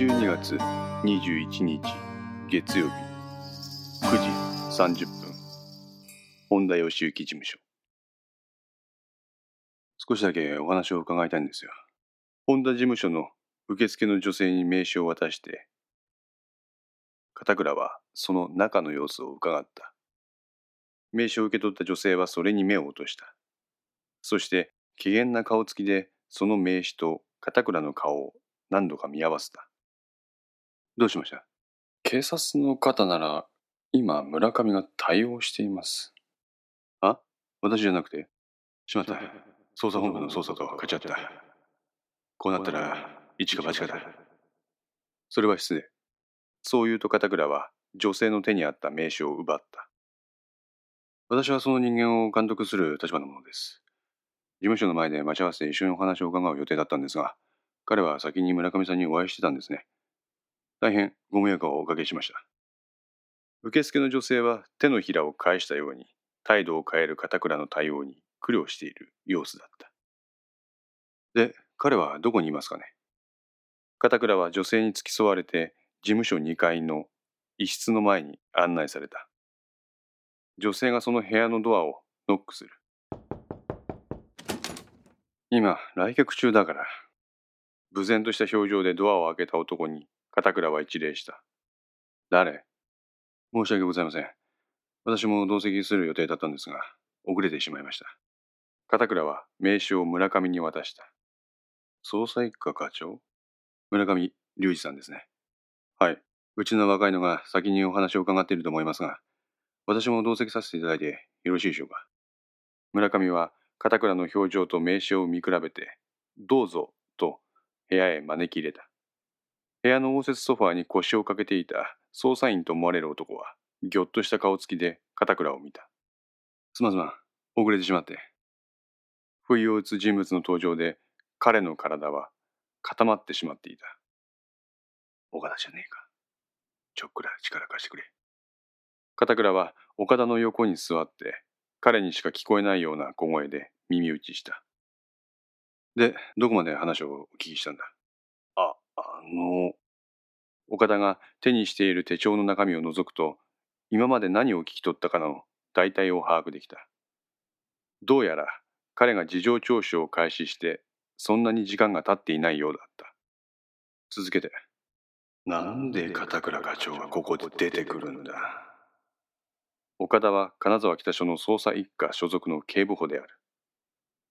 12月21日月曜日9時30分。本田義行事務所。少しだけお話を伺いたいんですよ。本田事務所の受付の女性に名刺を渡して片倉はその中の様子を伺った。名刺を受け取った女性はそれに目を落とした。そして機嫌な顔つきでその名刺と片倉の顔を何度か見合わせた。どうしました？警察の方なら、今村上が対応しています。あ？私じゃなくて？しまった。捜査本部の捜査と勝ち合った。こうなったら、一か八かだ。それは失礼。そう言うと片倉は女性の手にあった名刺を奪った。私はその人間を監督する立場のものです。事務所の前で待ち合わせて一緒にお話を伺う予定だったんですが、彼は先に村上さんにお会いしてたんですね。大変ご迷惑をおかけしました。受付の女性は手のひらを返したように態度を変える片倉の対応に苦慮している様子だった。で、彼はどこにいますかね？片倉は女性に付き添われて事務所2階の一室の前に案内された。女性がその部屋のドアをノックする。今、来客中だから。無然とした表情でドアを開けた男に片倉は一礼した。誰？申し訳ございません。私も同席する予定だったんですが、遅れてしまいました。片倉は名刺を村上に渡した。捜査一課課長？村上隆二さんですね。はい。うちの若いのが先にお話を伺っていると思いますが、私も同席させていただいてよろしいでしょうか。村上は片倉の表情と名刺を見比べて、どうぞと部屋へ招き入れた。部屋の応接ソファーに腰をかけていた捜査員と思われる男は、ぎょっとした顔つきで片倉を見た。すまんすま、遅れてしまって。不意を打つ人物の登場で、彼の体は固まってしまっていた。岡田じゃねえか。ちょっくら力貸してくれ。片倉は岡田の横に座って、彼にしか聞こえないような小声で耳打ちした。で、どこまで話をお聞きしたんだ、の、岡田が手にしている手帳の中身を覗くと、今まで何を聞き取ったかの大体を把握できた。どうやら彼が事情聴取を開始して、そんなに時間が経っていないようだった。続けて。なんで片倉課長がここで出てくるんだ？岡田は金沢北署の捜査一課所属の警部補である。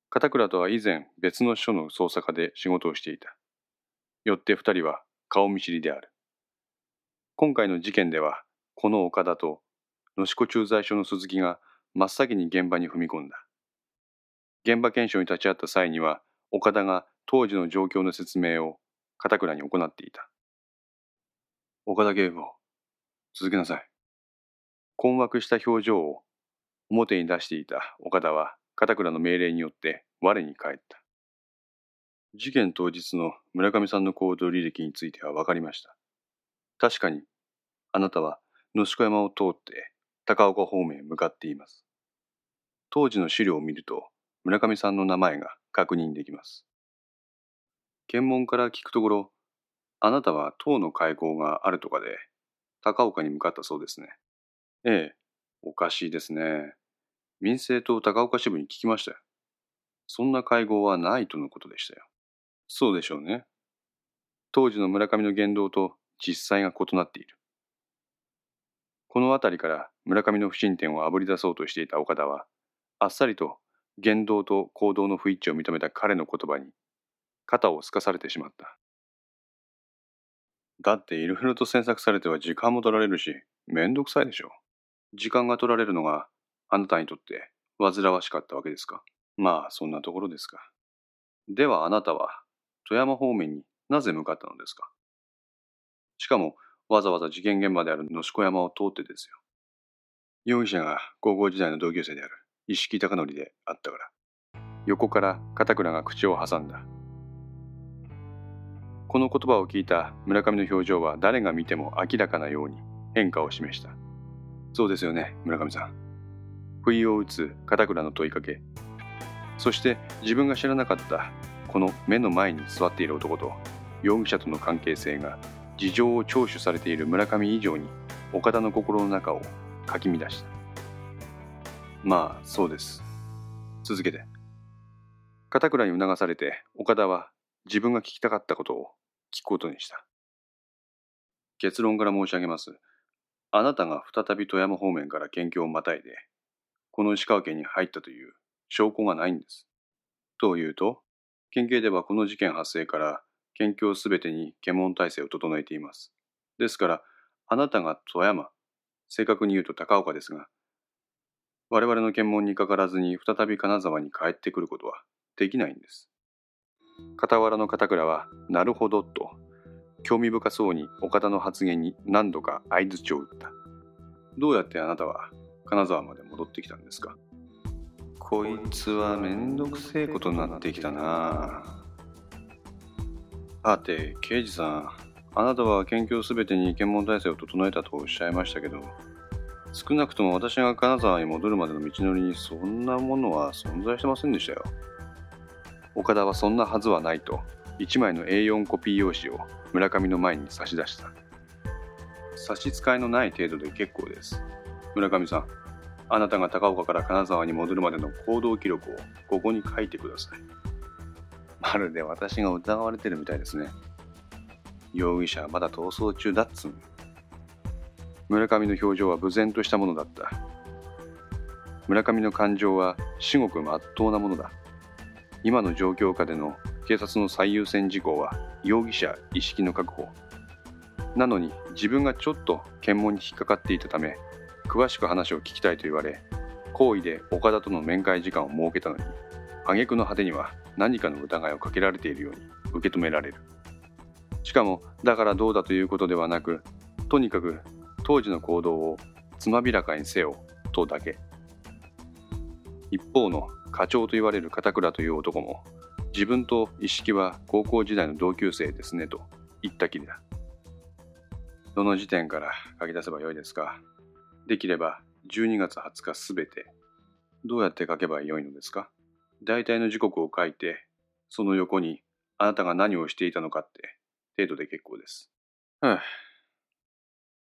片倉とは以前別の署の捜査課で仕事をしていた。よって二人は顔見知りである。今回の事件では、この岡田と野子駐在所の鈴木が真っ先に現場に踏み込んだ。現場検証に立ち会った際には、岡田が当時の状況の説明を片倉に行っていた。岡田警部補、続けなさい。困惑した表情を表に出していた岡田は片倉の命令によって我に返った。事件当日の村上さんの行動履歴については分かりました。確かに、あなたは野宿山を通って高岡方面へ向かっています。当時の資料を見ると村上さんの名前が確認できます。検問から聞くところ、あなたは党の会合があるとかで高岡に向かったそうですね。ええ、おかしいですね。民政党高岡支部に聞きましたよ。そんな会合はないとのことでしたよ。そうでしょうね。当時の村上の言動と実際が異なっている。この辺りから村上の不審点をあぶり出そうとしていた岡田は、あっさりと言動と行動の不一致を認めた彼の言葉に、肩をすかされてしまった。だっていろいろと詮索されては時間も取られるし、めんどくさいでしょ。時間が取られるのがあなたにとって煩わしかったわけですか？まあ、そんなところですか。ではあなたは、富山方面になぜ向かったのですか？しかも、わざわざ事件現場である野子山を通ってですよ。容疑者が高校時代の同級生である石木貴則であったから。横から片倉が口を挟んだ。この言葉を聞いた村上の表情は誰が見ても明らかなように変化を示した。そうですよね、村上さん。不意を打つ片倉の問いかけそして自分が知らなかったこの目の前に座っている男と容疑者との関係性が事情を聴取されている村上以上に岡田の心の中をかき乱した。まあそうです。続けて。片倉に促されて岡田は自分が聞きたかったことを聞くことにした。結論から申し上げます。あなたが再び富山方面から県境をまたいでこの石川県に入ったという証拠がないんです。というと県警ではこの事件発生から県境すべてに検問体制を整えています。ですから、あなたが富山、正確に言うと高岡ですが、我々の検問にかからずに再び金沢に帰ってくることはできないんです。傍らの片倉は、なるほどと、興味深そうに岡田の発言に何度か相づちを打った。どうやってあなたは金沢まで戻ってきたんですか？こいつはめんどくせえことになってきたな。はて刑事さんあなたは研究すべてに検問体制を整えたとおっしゃいましたけど少なくとも私が金沢に戻るまでの道のりにそんなものは存在してませんでしたよ。岡田はそんなはずはないと1枚の A4 コピー用紙を村上の前に差し出した。差し支えのない程度で結構です。村上さんあなたが高岡から金沢に戻るまでの行動記録をここに書いてください。まるで私が疑われてるみたいですね。容疑者はまだ逃走中だっつん。村上の表情は無然としたものだった。村上の感情は至極まっとうなものだ。今の状況下での警察の最優先事項は容疑者意識の確保。なのに自分がちょっと検問に引っかかっていたため詳しく話を聞きたいと言われ好意で岡田との面会時間を設けたのに挙句の果てには何かの疑いをかけられているように受け止められる。しかもだからどうだということではなくとにかく当時の行動をつまびらかにせよとだけ。一方の課長と言われる片倉という男も自分と一式は高校時代の同級生ですねと言ったきりだ。どの時点から書き出せばよいですか？できれば12月20日すべて。どうやって書けばよいのですか？大体の時刻を書いて、その横にあなたが何をしていたのかって程度で結構です。はあ、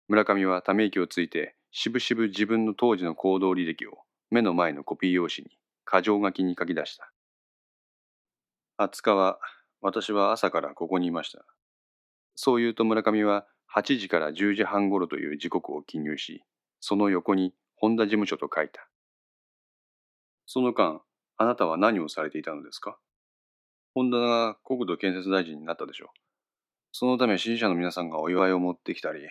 村上はため息をついて、しぶしぶ自分の当時の行動履歴を目の前のコピー用紙に箇条書きに書き出した。20日は私は朝からここにいました。そう言うと村上は8時から10時半頃という時刻を記入し、その横に本田事務所と書いた。その間、あなたは何をされていたのですか？本田が国土建設大臣になったでしょう。そのため支持者の皆さんがお祝いを持ってきたり、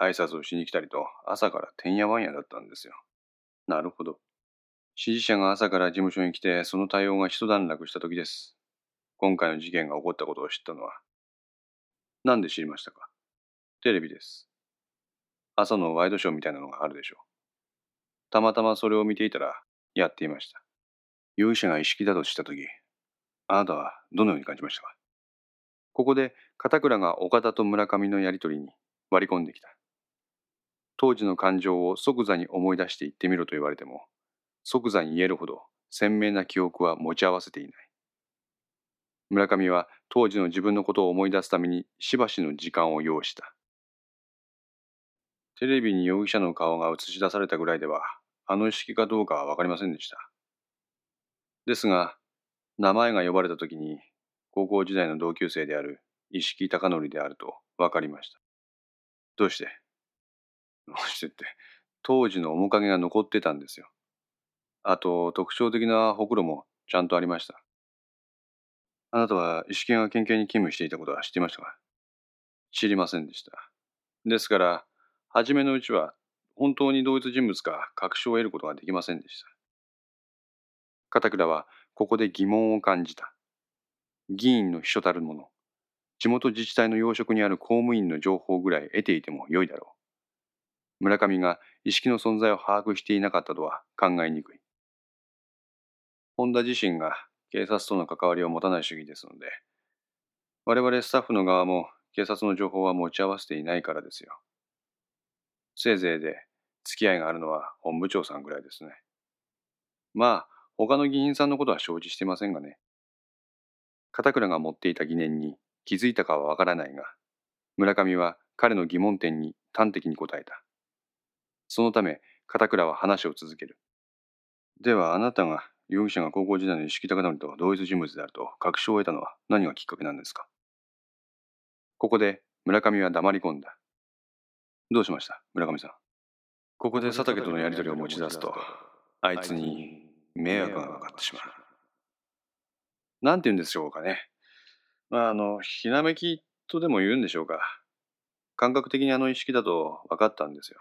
挨拶をしに来たりと朝からてんやわんやだったんですよ。なるほど。支持者が朝から事務所に来てその対応が一段落した時です。今回の事件が起こったことを知ったのは。なんで知りましたか？テレビです。朝のワイドショーみたいなのがあるでしょう。たまたまそれを見ていたらやっていました。容疑者が意識だとしたとき、あなたはどのように感じましたか？ここで片倉が岡田と村上のやりとりに割り込んできた。当時の感情を即座に思い出して言ってみろと言われても、即座に言えるほど鮮明な記憶は持ち合わせていない。村上は当時の自分のことを思い出すためにしばしの時間を要した。テレビに容疑者の顔が映し出されたぐらいでは、あの意識かどうかはわかりませんでした。ですが、名前が呼ばれた時に、高校時代の同級生である石木貴則であると分かりました。どうして？どうしてって、当時の面影が残ってたんですよ。あと、特徴的なほくろもちゃんとありました。あなたは石木が県警に勤務していたことは知っていましたか？知りませんでした。ですから、初めのうちは本当に同一人物か確証を得ることができませんでした。片倉はここで疑問を感じた。議員の秘書たる者、地元自治体の要職にある公務員の情報ぐらい得ていてもよいだろう。村上が意識の存在を把握していなかったとは考えにくい。本田自身が警察との関わりを持たない主義ですので、我々スタッフの側も警察の情報は持ち合わせていないからですよ。せいぜいで付き合いがあるのは本部長さんぐらいですね。まあ、他の議員さんのことは承知してませんがね。片倉が持っていた疑念に気づいたかはわからないが、村上は彼の疑問点に端的に答えた。そのため、片倉は話を続ける。では、あなたが容疑者が高校時代の石木貴則と同一人物であると確証を得たのは何がきっかけなんですか？ここで村上は黙り込んだ。どうしました？村上さん。ここで佐竹とのやりとりを持ち出すと、あいつに迷惑がかかってしまう。なんて言うんでしょうかね。まあ、あの、ひらめきとでも言うんでしょうか。感覚的にあの意識だと分かったんですよ。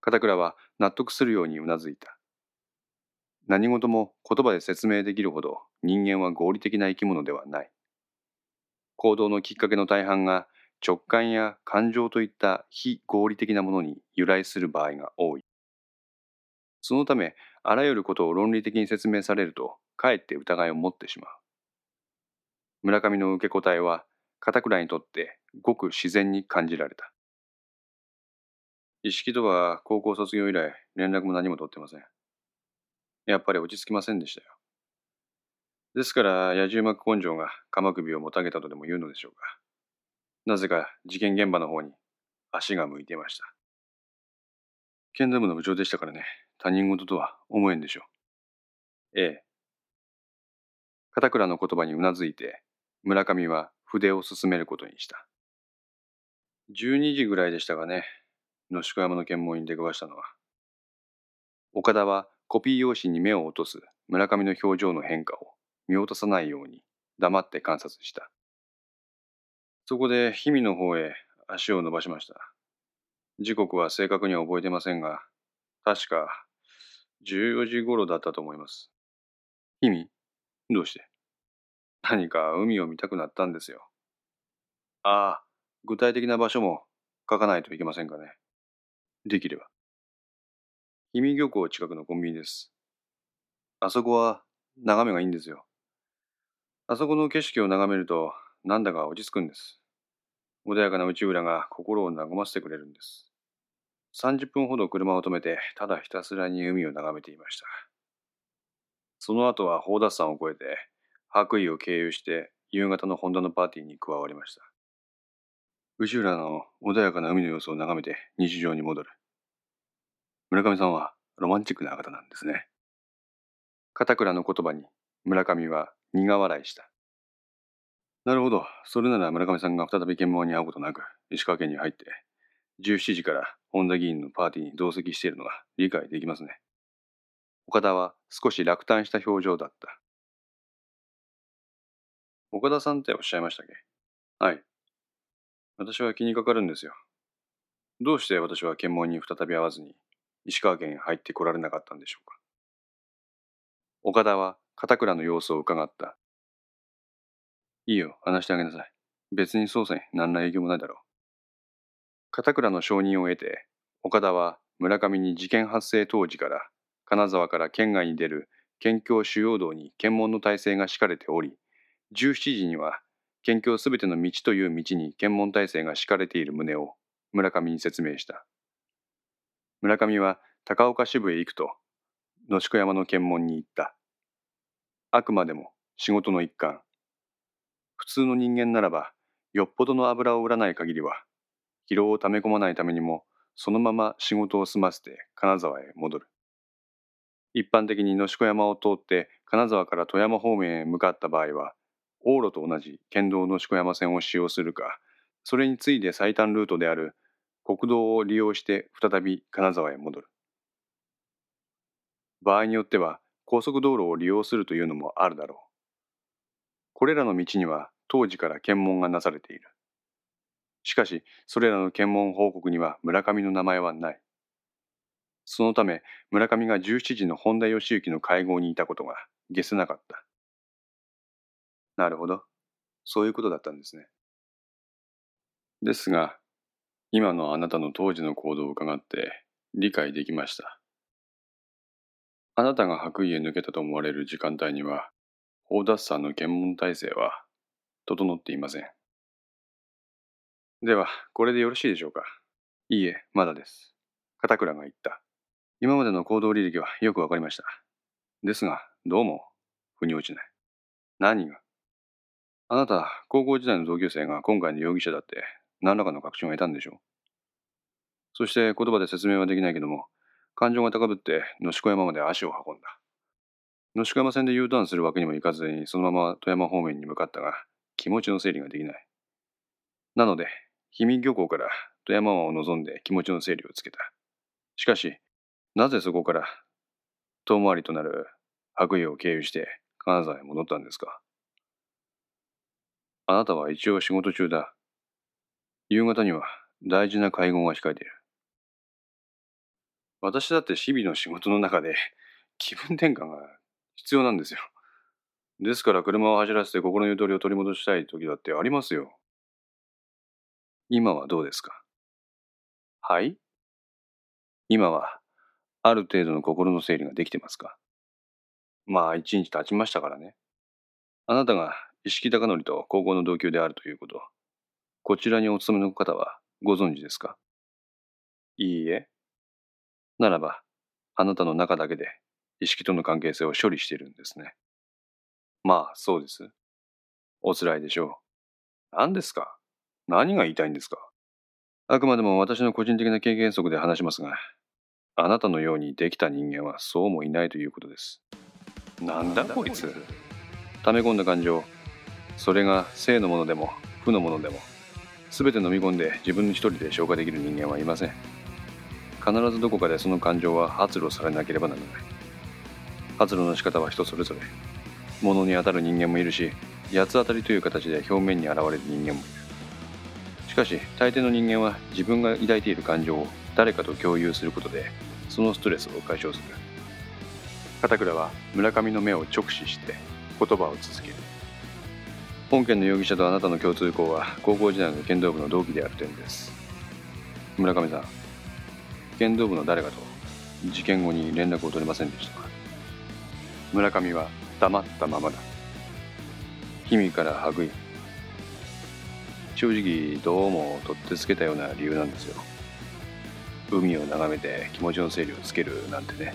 片倉は納得するようにうなずいた。何事も言葉で説明できるほど人間は合理的な生き物ではない。行動のきっかけの大半が直感や感情といった非合理的なものに由来する場合が多い。そのため、あらゆることを論理的に説明されると、かえって疑いを持ってしまう。村上の受け答えは、片倉にとってごく自然に感じられた。意識とは高校卒業以来連絡も何も取ってません。やっぱり落ち着きませんでしたよ。ですから、野獣膜根性が鎌首をもたげたとでも言うのでしょうか。なぜか事件現場の方に足が向いていました。剣道部の部長でしたからね、他人事とは思えんでしょう。ええ。片倉の言葉にうなずいて、村上は筆を進めることにした。12時ぐらいでしたがね、野宿山の検問に出くわしたのは。岡田はコピー用紙に目を落とす村上の表情の変化を見落とさないように黙って観察した。そこで氷見の方へ足を伸ばしました。時刻は正確には覚えてませんが、確か14時頃だったと思います。氷見どうして？何か海を見たくなったんですよ。ああ、具体的な場所も書かないといけませんかね。できれば。氷見漁港近くのコンビニです。あそこは眺めがいいんですよ。あそこの景色を眺めるとなんだか落ち着くんです。穏やかな内浦が心を和ませてくれるんです。30分ほど車を止めて、ただひたすらに海を眺めていました。その後は宝達山を越えて、白衣を経由して夕方のホンダのパーティーに加わりました。内浦の穏やかな海の様子を眺めて日常に戻る。村上さんはロマンチックな方なんですね。片倉の言葉に村上は苦笑いした。なるほど。それなら村上さんが再び検問に会うことなく、石川県に入って、17時から本田議員のパーティーに同席しているのが理解できますね。岡田は少し落胆した表情だった。岡田さんっておっしゃいましたっけ？はい。私は気にかかるんですよ。どうして私は検問に再び会わずに石川県へ入ってこられなかったんでしょうか？岡田は片倉の様子を伺った。いいよ、話してあげなさい。別に捜査に何ら影響もないだろう。片倉の承認を得て、岡田は村上に事件発生当時から金沢から県外に出る県境主要道に検問の体制が敷かれており、17時には県境すべての道という道に検問体制が敷かれている旨を村上に説明した。村上は高岡支部へ行くと、野宿山の検問に行った。あくまでも仕事の一環。普通の人間ならば、よっぽどの油を売らない限りは、疲労をため込まないためにも、そのまま仕事を済ませて金沢へ戻る。一般的に野宿山を通って金沢から富山方面へ向かった場合は、往路と同じ県道野宿山線を使用するか、それに次いで最短ルートである国道を利用して再び金沢へ戻る。場合によっては高速道路を利用するというのもあるだろう。これらの道には当時から検問がなされている。しかし、それらの検問報告には村上の名前はない。そのため、村上が17時の本田義行の会合にいたことが消せなかった。なるほど。そういうことだったんですね。ですが、今のあなたの当時の行動を伺って理解できました。あなたが白衣へ抜けたと思われる時間帯には、大脱山の検問体制は整っていません。では、これでよろしいでしょうか？いいえ、まだです。片倉が言った。今までの行動履歴はよくわかりました。ですが、どうも、腑に落ちない。何が？あなた、高校時代の同級生が今回の容疑者だって何らかの確信を得たんでしょう？そして言葉で説明はできないけども、感情が高ぶって野宿山まで足を運んだ。野宿山線で U ターンするわけにもいかずに、そのまま富山方面に向かったが、気持ちの整理ができない。なので、氷見漁港から富山湾を望んで気持ちの整理をつけた。しかし、なぜそこから遠回りとなる白衣を経由して金沢へ戻ったんですか？あなたは一応仕事中だ。夕方には大事な会合が控えている。私だって日々の仕事の中で気分転換が必要なんですよ。ですから車を走らせて心のゆとりを取り戻したい時だってありますよ。今はどうですか？はい？今はある程度の心の整理ができてますか？まあ一日経ちましたからね。あなたが石木貴則と高校の同級であるということ、こちらにお勤めの方はご存知ですか？いいえ。ならば、あなたの中だけで意識との関係性を処理しているんですね。まあ、そうです。おつらいでしょう。何ですか？何が言いたいんですか？あくまでも私の個人的な経験則で話しますが、あなたのようにできた人間はそうもいないということです。なんだこいつ？溜め込んだ感情、それが正のものでも負のものでも、全て飲み込んで自分一人で消化できる人間はいません。必ずどこかでその感情は発露されなければならない。発露の仕方は人それぞれ。物に当たる人間もいるし、八つ当たりという形で表面に現れる人間もいる。しかし、大抵の人間は自分が抱いている感情を誰かと共有することで、そのストレスを解消する。片倉は村上の目を直視して言葉を続ける。本件の容疑者とあなたの共通項は高校時代の剣道部の同期である点です。村上さん、剣道部の誰かと事件後に連絡を取れませんでしたか？村上は黙ったままだ。氷見からはぐい。正直どうも取ってつけたような理由なんですよ。海を眺めて気持ちの整理をつけるなんてね。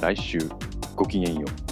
来週ごきげんよう。